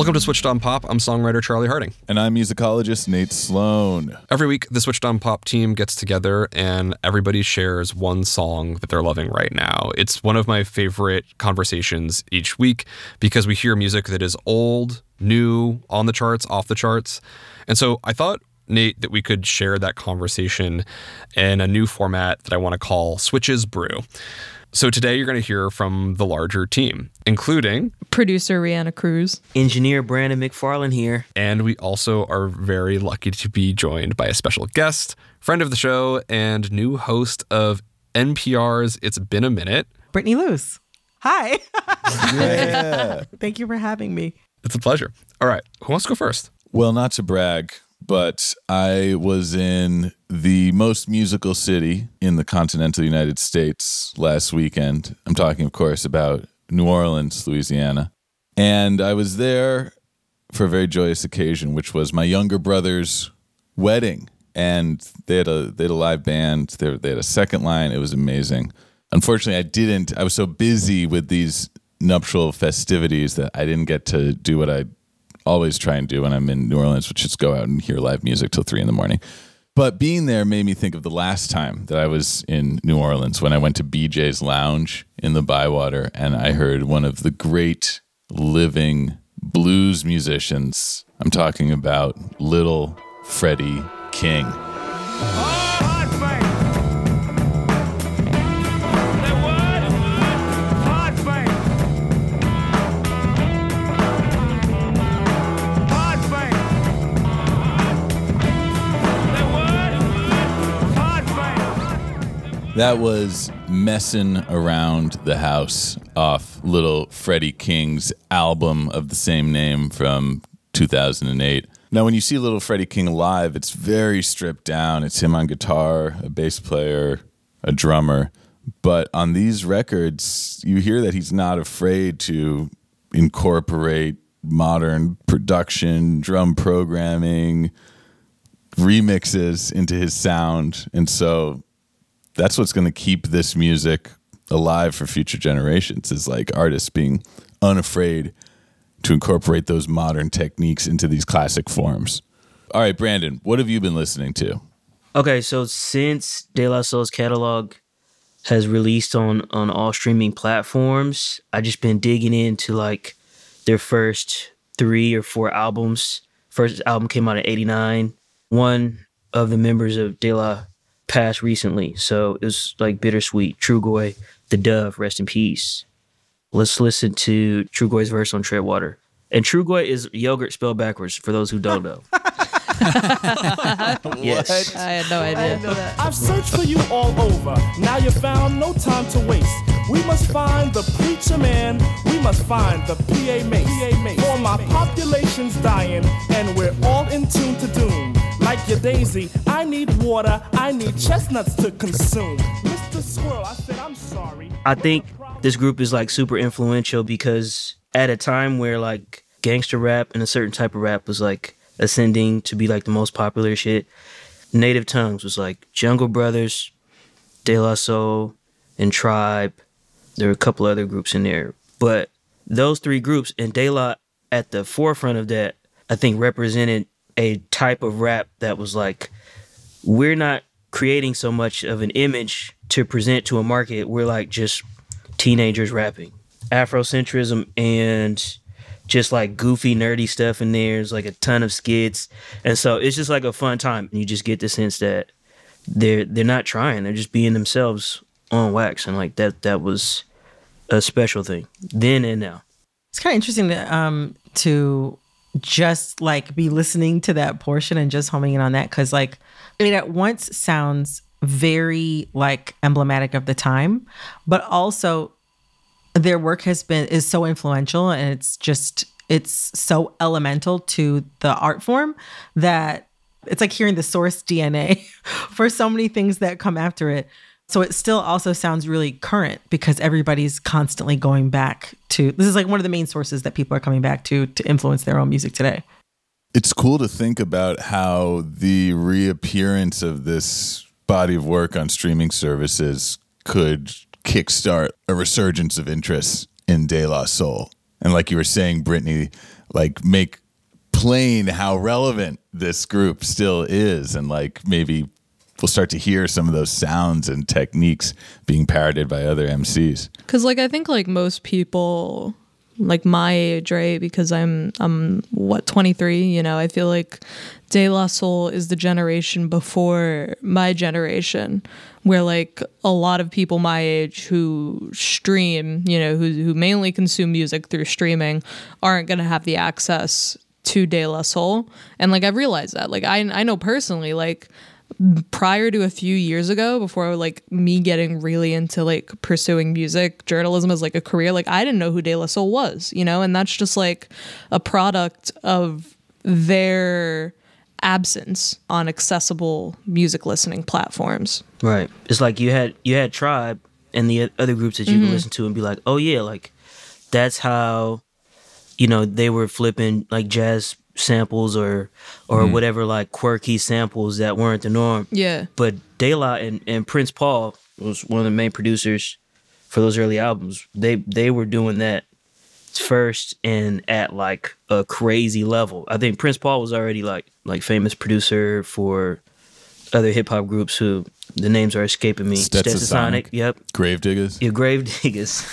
Welcome to Switched On Pop. I'm songwriter Charlie Harding. And I'm musicologist Nate Sloan. Every week, the Switched On Pop team gets together and everybody shares one song that they're loving right now. It's one of my favorite conversations each week because we hear music that is old, new, on the charts, off the charts. And so I thought, Nate, that we could share that conversation in a new format that I want to call Switches Brew. So today you're going to hear from the larger team, including Producer Reanna Cruz. Engineer Brandon McFarland here. And we also are very lucky to be joined by a special guest, friend of the show, and new host of NPR's It's Been a Minute. Brittany Luse. Hi. Yeah. Thank you for having me. It's a pleasure. All right, who wants to go first? well, not to brag, but I was in the most musical city in the continental United States last weekend. I'm talking, of course, about New Orleans, Louisiana. And I was there for a very joyous occasion, which was my younger brother's wedding. And they had a they had a live band. They, they had a second line. It was amazing. Unfortunately, I didn't. I was so busy with these nuptial festivities that I didn't get to do what I always try and do when I'm in New Orleans, which is go out and hear live music till three in the morning. But being there made me think of the last time that I was in New Orleans when I went to BJ's Lounge in the Bywater and I heard one of the great living blues musicians. I'm talking about little Freddie King. That was Messing Around the House off Little Freddie King's album of the same name from 2008. Now, when you see Little Freddie King live, it's very stripped down. It's him on guitar, a bass player, a drummer. But on these records, you hear that he's not afraid to incorporate modern production, drum programming, remixes into his sound. And so that's what's going to keep this music alive for future generations is like artists being unafraid to incorporate those modern techniques into these classic forms. All right, Brandon, what have you been listening to? Okay, so since De La Soul's catalog has released on on all streaming platforms, I just been digging into like their first three or four albums. First album came out in '89. One of the members of De La passed recently, so it was like bittersweet. Trugoy, the Dove, rest in peace. Let's listen to Trugoy's verse on Tread Water. And Trugoy is yogurt spelled backwards for those who don't know. yes. I had no idea. I've searched for you all over. Now you found no time to waste. We must find the preacher man. We must find the PA mace. For my population's dying, and we're all in tune to doom. Like your daisy, I need water. I need chestnuts to consume. Mr. Squirrel, I said I'm sorry. I think this group is like super influential because at a time where like gangster rap and a certain type of rap was like ascending to be like the most popular shit, Native Tongues was like Jungle Brothers, De La Soul, and Tribe. There were a couple other groups in there, but those three groups and De La at the forefront of that, I think represented a type of rap that was like we're not creating so much of an image to present to a market. We're like just teenagers rapping. Afrocentrism and just like goofy, nerdy stuff in there. There's like a ton of skits. And so it's just like a fun time. And you just get the sense that they're they're not trying. They're just being themselves on wax. And like that that was a special thing. Then and now. It's kind of interesting to um to just like be listening to that portion and just homing in on that because like it at once sounds very like emblematic of the time, but also their work has been is so influential and it's just it's so elemental to the art form that it's like hearing the source DNA for so many things that come after it. So it still also sounds really current because everybody's constantly going back to this is like one of the main sources that people are coming back to to influence their own music today. It's cool to think about how the reappearance of this body of work on streaming services could kickstart a resurgence of interest in De La Soul. And like you were saying, Brittany, like make plain how relevant this group still is and like maybe we'll start to hear some of those sounds and techniques being parroted by other MCs. Cause like I think like most people like my age, right? Because I'm I'm what 23, you know, I feel like De La Soul is the generation before my generation where like a lot of people my age who stream, you know, who who mainly consume music through streaming aren't going to have the access to De La Soul. And like I've realized that. Like I I know personally like prior to a few years ago before like me getting really into like pursuing music journalism as like a career like i didn't know who de la soul was you know? And that's just like a product of their absence on accessible music listening platforms. Right. It's like you had you had Tribe and the other groups that you could mm-hmm. listen to and be like, oh yeah, like that's how, you know, they were flipping like jazz samples or or mm. whatever like quirky samples that weren't the norm. yeah But De La and, and Prince Paul was one of the main producers for those early albums. They they were doing that first and at like a crazy level. I think Prince Paul was already like like famous producer for other hip hop groups who the names are escaping me. Stetsasonic. Yep. Gravediggaz. Your Grave Diggers.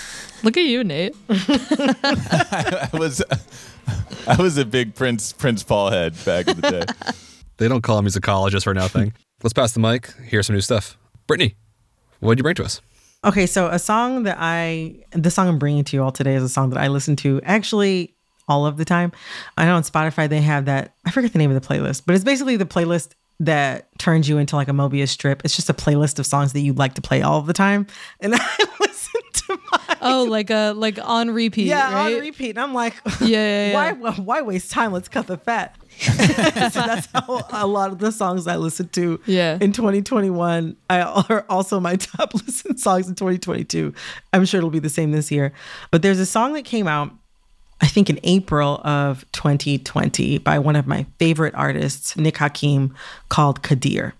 look at you nate I was I was a big Prince Prince Paul head back in the day. They don't call him musicologist for nothing. Let's pass the mic. Here's some new stuff. Brittany, what did you bring to us? Okay, so a song that I, the song I'm bringing to you all today is a song that I listen to actually all of the time. I know on Spotify they have that, I forget the name of the playlist, but it's basically the playlist that turns you into like a Mobius strip. It's just a playlist of songs that you'd like to play all of the time. And I listen to mine. oh like a like on repeat Yeah, right? on repeat. And I'm like, yeah, yeah. why why waste time? Let's cut the fat. so that's how a lot of the songs I listened to Yeah. in 2021 I, are also my top listened songs in 2022. I'm sure it'll be the same this year. But there's a song that came out, I think in April of 2020 by one of my favorite artists, Nick Hakim, called Qadir.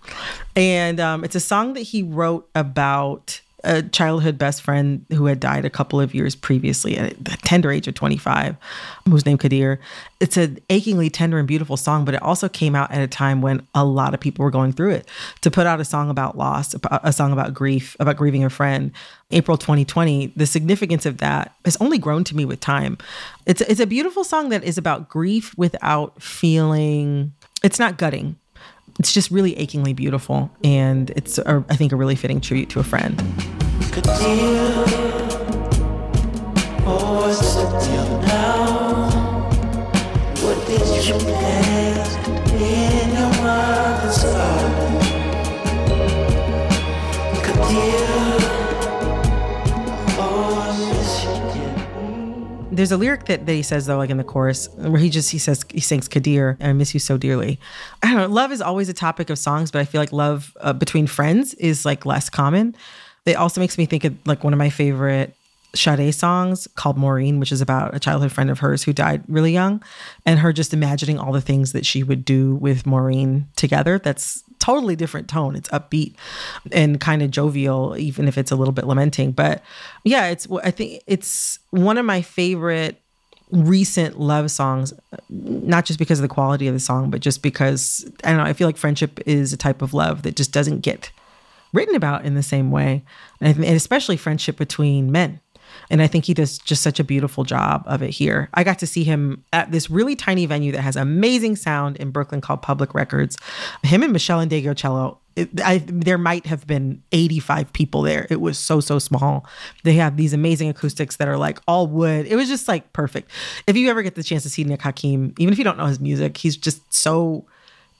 And um, it's a song that he wrote about a childhood best friend who had died a couple of years previously at the tender age of 25, who's named Qadir. It's an achingly tender and beautiful song, but it also came out at a time when a lot of people were going through it. To put out a song about loss, a song about grief, about grieving a friend, April 2020, the significance of that has only grown to me with time. It's it's a beautiful song that is about grief without feeling. It's not gutting. It's just really achingly beautiful, and it's a, I think a really fitting tribute to a friend. There's a lyric that, that he says though, like in the chorus, where he just he says he sings Qadir, I miss you so dearly. I don't know. Love is always a topic of songs, but I feel like love uh, between friends is like less common. It also makes me think of like one of my favorite Sade songs called Maureen, which is about a childhood friend of hers who died really young, and her just imagining all the things that she would do with Maureen together. That's totally different tone. It's upbeat and kind of jovial, even if it's a little bit lamenting. But yeah, it's I think it's one of my favorite recent love songs not just because of the quality of the song but just because i don't know i feel like friendship is a type of love that just doesn't get written about in the same way and, especially friendship between men And I think he does just such a beautiful job of it here. I got to see him at this really tiny venue that has amazing sound in Brooklyn called Public Records. Him and Michelle and Diego Cello. I, there might have been 85 people there. It was so, so small. They have these amazing acoustics that are like all wood. It was just like perfect. If you ever get the chance to see Nick Hakim, even if you don't know his music, he's just so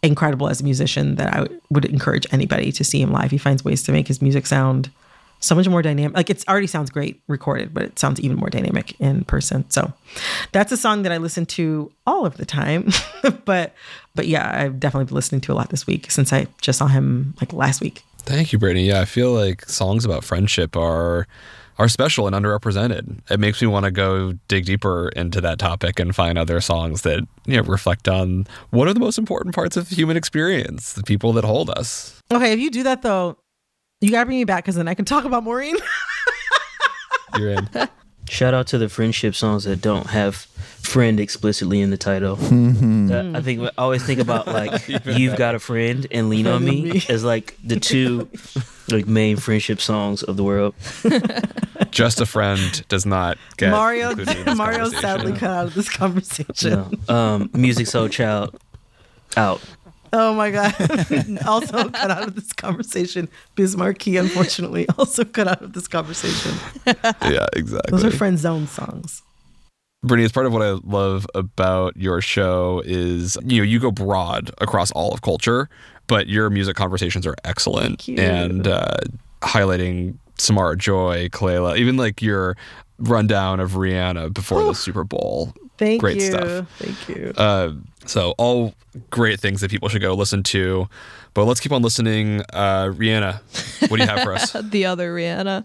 incredible as a musician that I would encourage anybody to see him live. He finds ways to make his music sound so much more dynamic. Like it's already sounds great recorded, but it sounds even more dynamic in person. So that's a song that I listen to all of the time. but but yeah, I've definitely been listening to a lot this week since I just saw him like last week. Thank you, Brittany. Yeah, I feel like songs about friendship are are special and underrepresented. It makes me want to go dig deeper into that topic and find other songs that you know reflect on what are the most important parts of human experience, the people that hold us. Okay, if you do that though, you gotta bring me back because then I can talk about Maureen. You're in. Shout out to the friendship songs that don't have friend explicitly in the title. Uh, I think I always think about like you've got a friend and lean on me Me. as like the two like main friendship songs of the world. Just a friend does not get Mario included in this Mario sadly cut out of this conversation. No. Um, Musiq Soulchild out. Oh my god. also cut out of this conversation. Biz Markie, unfortunately, also cut out of this conversation. Yeah, exactly. Those are friend zone songs. Brittany, as part of what I love about your show is you know you go broad across all of culture, but your music conversations are excellent and uh, highlighting Samara Joy, Kelela, even like your rundown of Rihanna before the Super Bowl. Thank Great you. stuff. Thank you. Uh, so all great things that people should go listen to, but let's keep on listening. Uh, Reanna, what do you have for us? the other Rihanna.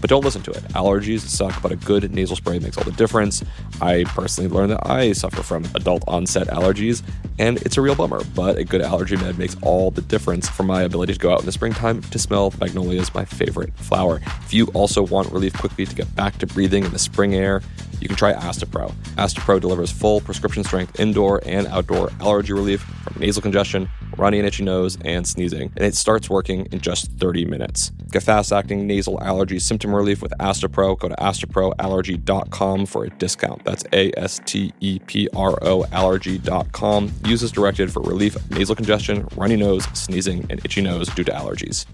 But don't listen to it. Allergies suck, but a good nasal spray makes all the difference. I personally learned that I suffer from adult onset allergies, and it's a real bummer, but a good allergy med makes all the difference for my ability to go out in the springtime to smell magnolias, my favorite flower. If you also want relief quickly to get back to breathing in the spring air, you can try Astepro. Astepro delivers full prescription strength indoor and outdoor allergy relief from nasal congestion, runny and itchy nose, and sneezing. And it starts working in just 30 minutes. Get fast acting nasal allergy symptom relief with Astepro. Go to asteproallergy.com for a discount. That's A S T E P R O allergy.com. Use as directed for relief of nasal congestion, runny nose, sneezing, and itchy nose due to allergies.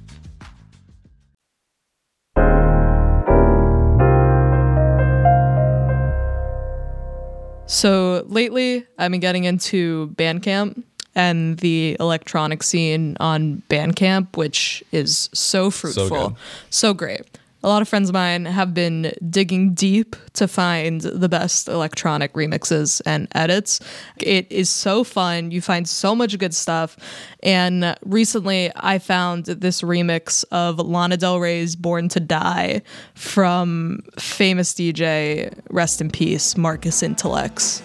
So lately, I've been getting into Bandcamp and the electronic scene on Bandcamp, which is so fruitful, good. so great. A lot of friends of mine have been digging deep to find the best electronic remixes and edits. It is so fun. You find so much good stuff. And recently, I found this remix of Lana Del Rey's Born to Die from famous DJ, rest in peace, Marcus Intalex.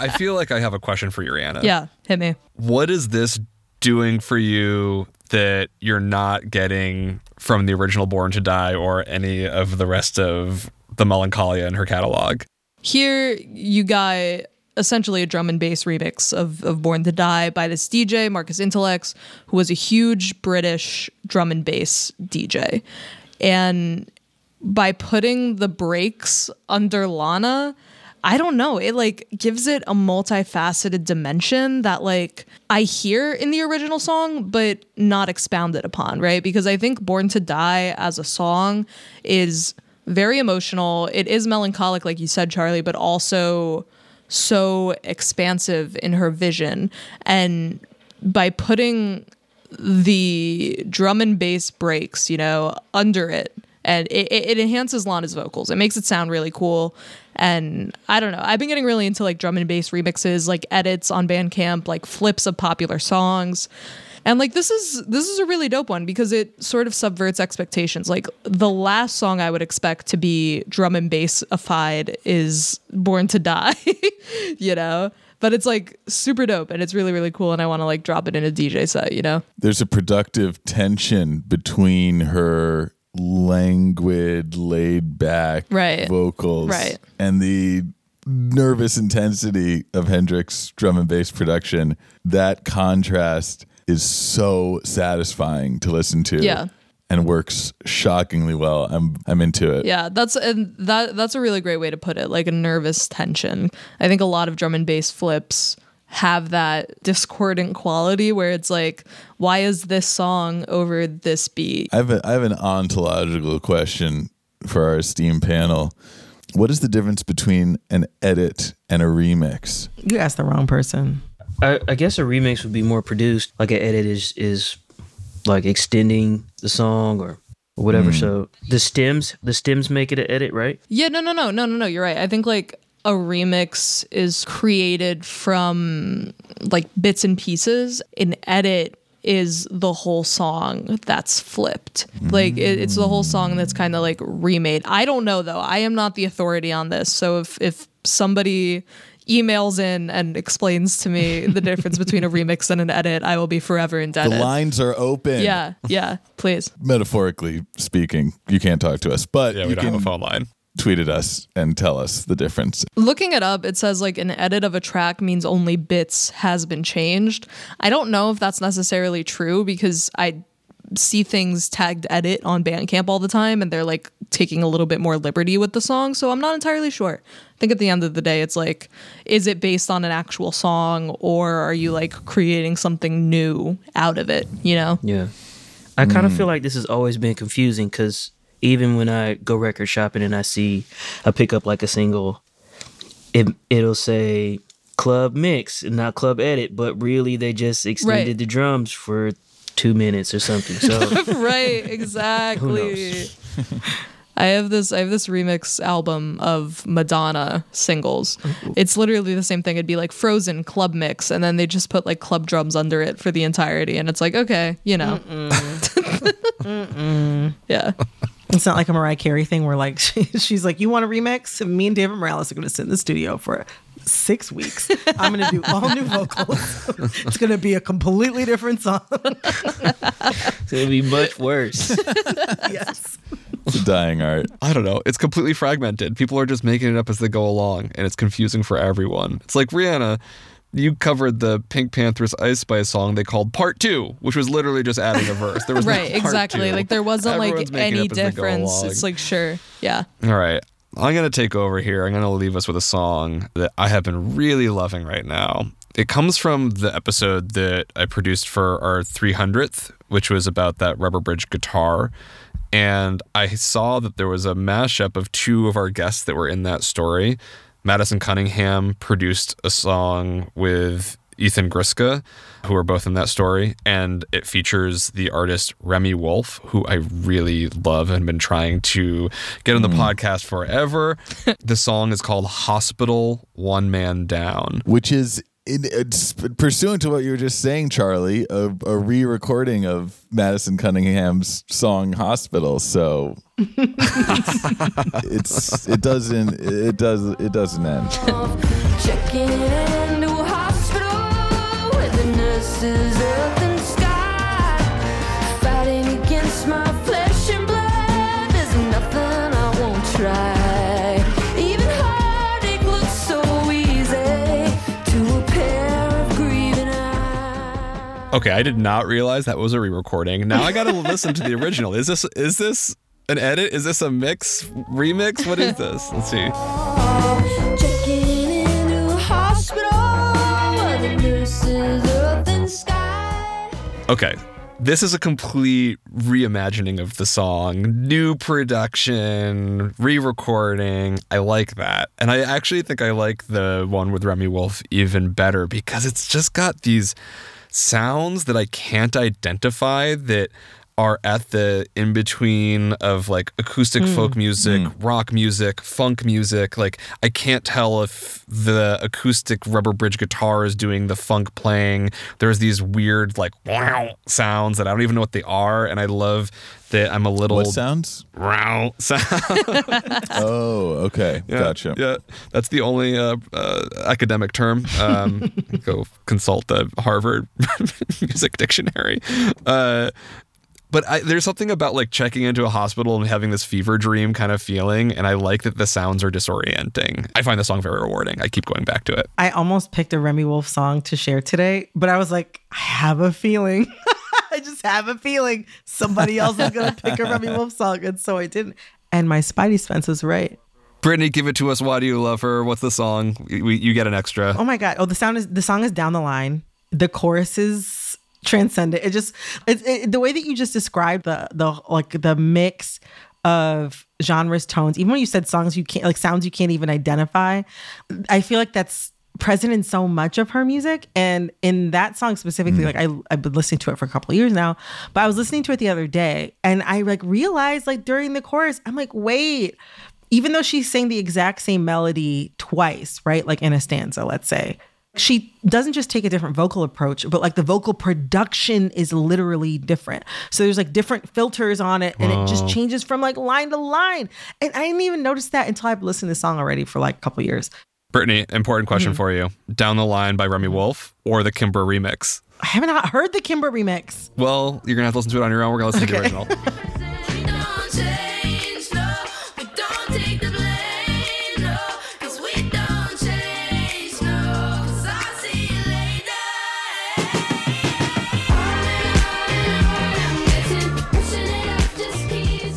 I feel like I have a question for you, Reanna. Yeah, hit me. what is this doing for you that you're not getting from the original Born to Die or any of the rest of the Melancholia in her catalog? Here you got essentially a drum and bass remix of, of Born to Die by this DJ, Marcus Intalex, who was a huge British drum and bass DJ. And by putting the breaks under Lana, I don't know, it like gives it a multifaceted dimension that like I hear in the original song, but not expounded upon, right? Because I think Born to Die as a song is very emotional. It is melancholic, like you said, Charlie, but also so expansive in her vision. And by putting the drum and bass breaks, you know, under it. And it, it enhances Lana's vocals. It makes it sound really cool. And I don't know. I've been getting really into like drum and bass remixes, like edits on Bandcamp, like flips of popular songs. And like this is this is a really dope one because it sort of subverts expectations. Like the last song I would expect to be drum and bassified is Born to Die, you know? But it's like super dope and it's really, really cool. And I want to like drop it in a DJ set, you know? There's a productive tension between her languid, laid back Right. vocals Right. and the nervous intensity of Hendrix drum and bass production. That contrast is so satisfying to listen to. Yeah. And works shockingly well. I'm I'm into it. Yeah, that's and that that's a really great way to put it, like a nervous tension. I think a lot of drum and bass flips have that discordant quality where it's like, why is this song over this beat? I have a, I have an ontological question for our esteemed panel. What is the difference between an edit and a remix? You asked the wrong person. I, I guess a remix would be more produced. Like an edit is is like extending the song or whatever. Hmm. So the stems, the stems make it an edit, right? Yeah, no, no, no, no, no, no. You're right. I think like a remix is created from like bits and pieces. An edit is the whole song that's flipped. Like it, it's the whole song that's kind of like remade. I don't know though. I am not the authority on this. So if if somebody emails in and explains to me the difference between a remix and an edit, I will be forever indebted. The lines are open. yeah, yeah, please. Metaphorically speaking, you can't talk to us, but Yeah, you we don't can have a phone line. Tweet at us and tell us the difference. Looking it up, it says like an edit of a track means only bits has been changed. I don't know if that's necessarily true because I see things tagged edit on Bandcamp all the time and they're like taking a little bit more liberty with the song. So I'm not entirely sure. I think at the end of the day, it's like, is it based on an actual song or are you like creating something new out of it? You know? Yeah. I kind of hmm. feel like this has always been confusing because even when I go record shopping and I see, I pick up like a single, it it'll say club mix and not club edit, but really they just extended Right. the drums for two minutes or something. So right, exactly. I have this I have this remix album of Madonna singles. Oh. It's literally the same thing. It'd be like Frozen club mix and then they just put like club drums under it for the entirety and it's like, okay, you know. yeah. It's not like a Mariah Carey thing where like she, she's like, "You want a remix?" Me and David Morales are going to sit in the studio for six weeks. I'm going to do all new vocals. it's going to be a completely different song. it's gonna be much worse. yes. It's a dying art. I don't know. It's completely fragmented. People are just making it up as they go along, and it's confusing for everyone. It's like Reanna. You covered the PinkPantheress Ice Spice song they called Part Two, which was literally just adding a verse. There was no Right, part exactly. two. Like there wasn't Everyone's like any it up as they go difference. It's like sure. Yeah. All right. I'm going to take over here. I'm going to leave us with a song that I have been really loving right now. It comes from the episode that I produced for our 300th, which was about that rubber bridge guitar. And I saw that there was a mashup of two of our guests that were in that story. Madison Cunningham produced a song with Ethan Gruska, who are both in that story, and it features the artist Remi Wolf, who I really love and been trying to get on the mm. podcast forever. the song is called Hospital One Man Down. which is in, uh, it's pursuant to what you were just saying, Charlie, a, a re-recording of Madison Cunningham's song "Hospital." So it's it doesn't it does it doesn't end. Okay, I did not realize that was a re-recording. Now I got to listen to the original. Is this is this an edit? Is this a mix remix? What is this? Let's see. Okay. This is a complete reimagining of the song, new production, re recording. I like that. And I actually think I like the one with Remi Wolf even better because it's just got these sounds that I can't identify that are at the in between of like acoustic folk music, rock music, funk music. Like I can't tell if the acoustic rubber bridge guitar is doing the funk playing. There's these weird like wow sounds that I don't even know what they are, and I love that I'm a little What sounds? wow sound. Oh, okay. Yeah, Gotcha. Yeah, that's the only uh, uh, academic term. Um, go consult the Harvard Music Dictionary. Uh, but I, there's something about like checking into a hospital and having this fever dream kind of feeling, and I like that the sounds are disorienting. I find the song very rewarding. I keep going back to it. I almost picked a Remi Wolf song to share today, but I was like, I have a feeling. I just have a feeling somebody else is gonna pick a Remi Wolf song, and so I didn't. And my Spidey sense was right. Brittany, give it to us. Why do you love her? What's the song? You, you get an extra. Oh my god! Oh, the sound is the song is down the line. The chorus is transcendent. It It just it's it, the way that you just described the the like the mix of genres, tones. Even when you said songs you can't like sounds you can't even identify. I feel like that's present in so much of her music and in that song specifically mm-hmm. like I, i've been listening to it for a couple of years now but i was listening to it the other day and i like realized like during the chorus i'm like wait even though she's saying the exact same melody twice, right? Like in a stanza, let's say, she doesn't just take a different vocal approach, but like the vocal production is literally different. So there's like different filters on it and it just changes from like line to line. And I didn't even notice that until I've listened to the song already for like a couple years. Brittany, important question Mm-hmm. for you. Down the line by Remi Wolf or the Kimber remix? I haven't not heard the Kimber remix. Well, you're gonna have to listen to it on your own. We're gonna listen to the original.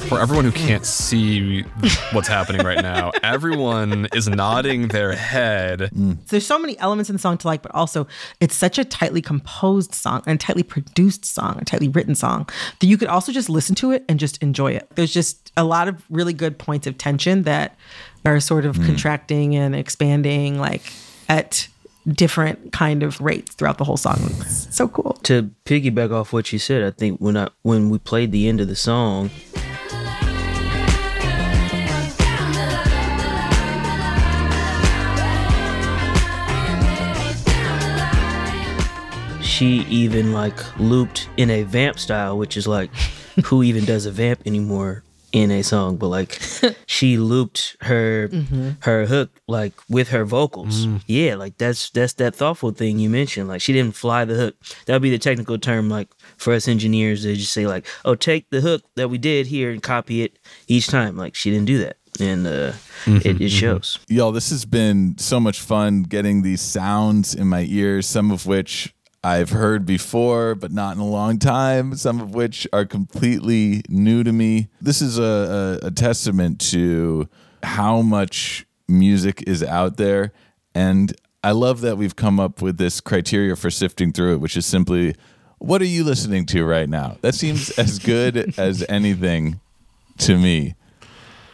For everyone who can't see what's happening right now, everyone is nodding their head. Mm. There's so many elements in the song to like, but also it's such a tightly composed song and tightly produced song, a tightly written song that you could also just listen to it and just enjoy it. There's just a lot of really good points of tension that are sort of mm. contracting and expanding like at different kind of rates throughout the whole song. It's so cool. To piggyback off what you said, I think when I when we played the end of the song, she even like looped in a vamp style, which is like who even does a vamp anymore in a song, but like she looped her mm-hmm. her hook like with her vocals. Mm. Yeah, like that's that's that thoughtful thing you mentioned. Like she didn't fly the hook. That would be the technical term like for us engineers to just say like, "Oh, take the hook that we did here and copy it each time." Like she didn't do that. And uh mm-hmm, it, it mm-hmm. shows. Y'all, this has been so much fun getting these sounds in my ears, some of which I've heard before, but not in a long time, some of which are completely new to me. This is a, a, a testament to how much music is out there. And I love that we've come up with this criteria for sifting through it, which is simply what are you listening to right now? That seems as good as anything to me.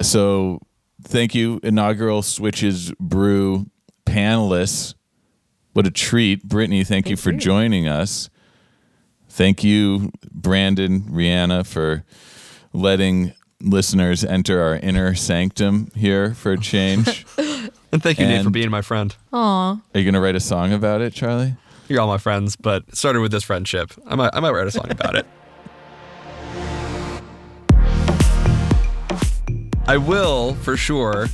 So thank you, inaugural Switches Brew panelists. What a treat. Brittany, thank, you for joining us. Thank you, Brandon, Rihanna, for letting listeners enter our inner sanctum here for a change. And thank you, Nate, for being my friend. Aw. Are you going to write a song about it, Charlie? You're all my friends, but started with this friendship. I might, I might write a song about it. I will, for sure,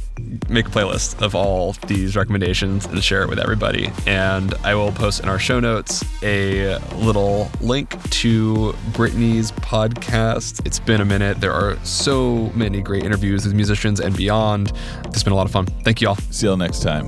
make a playlist of all these recommendations and share it with everybody. And I will post in our show notes a little link to Brittany's podcast. It's been a minute. There are so many great interviews with musicians and beyond. It's been a lot of fun. Thank you all. See y'all next time.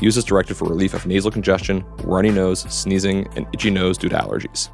Use this directed for relief of nasal congestion, runny nose, sneezing, and itchy nose due to allergies.